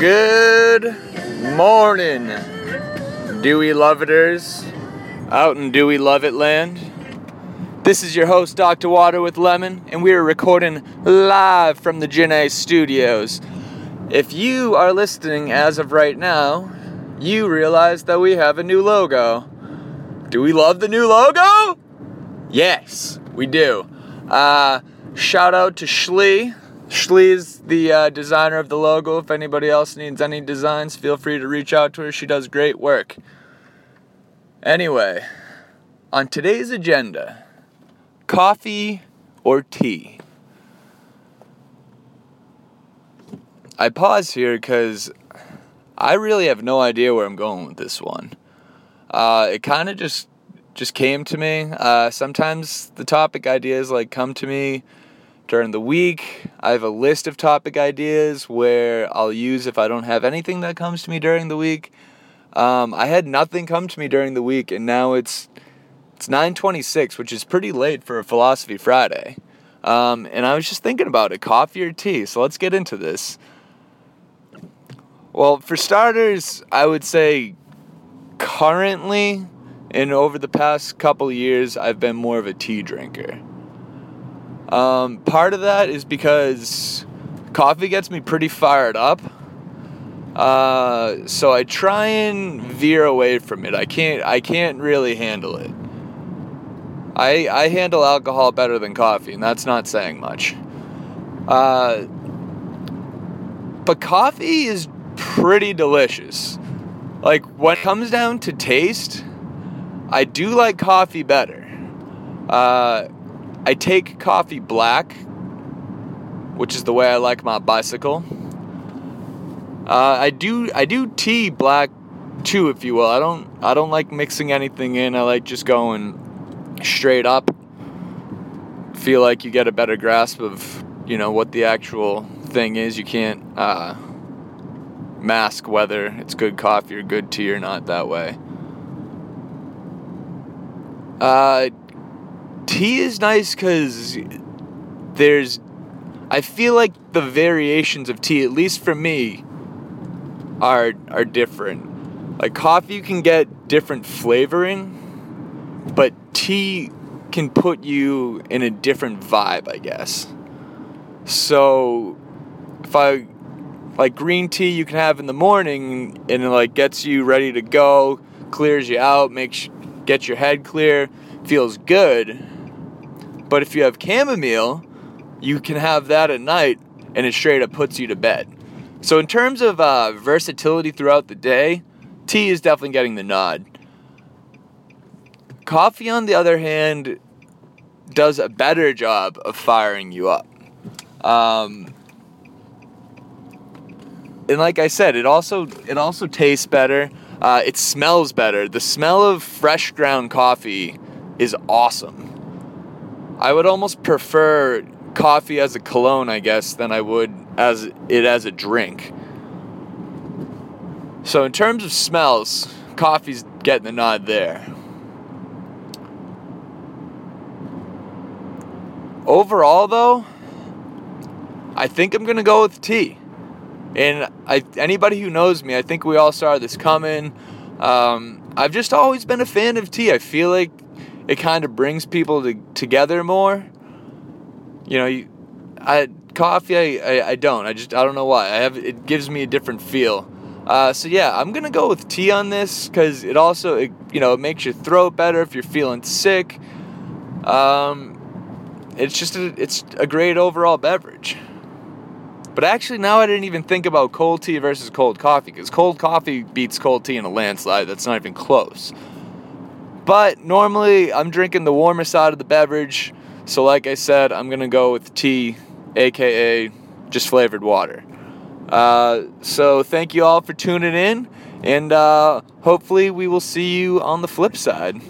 Good morning, Dewey Loveters out in Dewey Love It land. This is your host, Dr. Water with Lemon, and we are recording live from the Gin A studios. If you are listening as of right now, you realize that we have a new logo. Do we love the new logo? Yes, we do. Uh, shout out to Schlee. Schlee is the uh, designer of the logo. If anybody else needs any designs, feel free to reach out to her. She does great work. Anyway, on today's agenda coffee or tea? I pause here because I really have no idea where I'm going with this one. Uh, it kind of just just came to me. Uh, sometimes the topic ideas like come to me during the week. I have a list of topic ideas where I'll use if I don't have anything that comes to me during the week. Um, I had nothing come to me during the week, and now it's it's 9:26, which is pretty late for a Philosophy Friday. Um, and I was just thinking about it, coffee or tea. So let's get into this. Well, for starters, I would say currently and over the past couple years, I've been more of a tea drinker. Um, part of that is because coffee gets me pretty fired up. Uh, so I try and veer away from it. I can't. I can't really handle it. I I handle alcohol better than coffee, and that's not saying much. Uh, but coffee is pretty delicious. Like when it comes down to taste, I do like coffee better. Uh, I take coffee black, which is the way I like my bicycle. Uh, I do I do tea black too, if you will. I don't I don't like mixing anything in. I like just going straight up. Feel like you get a better grasp of you know what the actual thing is. You can't uh, mask whether it's good coffee or good tea or not that way. Uh, tea is nice because there's. I feel like the variations of tea, at least for me, are are different. Like coffee, you can get different flavoring, but tea can put you in a different vibe, I guess. So, if I like green tea, you can have in the morning, and it like gets you ready to go, clears you out, makes gets your head clear, feels good. But if you have chamomile, you can have that at night and it straight up puts you to bed. So, in terms of uh, versatility throughout the day, tea is definitely getting the nod. Coffee, on the other hand, does a better job of firing you up. Um, and like I said, it also it also tastes better. Uh, it smells better. The smell of fresh ground coffee is awesome. I would almost prefer coffee as a cologne, I guess, than I would as it as a drink. So in terms of smells, coffee's getting the nod there. Overall, though, I think I'm gonna go with tea. And I, anybody who knows me, I think we all saw this coming. Um, I've just always been a fan of tea. I feel like it kind of brings people to, together more. You know, you, I coffee. I, I, I don't. I just I don't know why. I have it gives me a different feel. Uh, so yeah, I'm gonna go with tea on this because it also it, you know it makes your throat better if you're feeling sick. Um, it's just a, it's a great overall beverage. But actually, now I didn't even think about cold tea versus cold coffee because cold coffee beats cold tea in a landslide. That's not even close. But normally, I'm drinking the warmer side of the beverage. So, like I said, I'm going to go with tea, aka just flavored water. Uh, so, thank you all for tuning in, and uh, hopefully, we will see you on the flip side.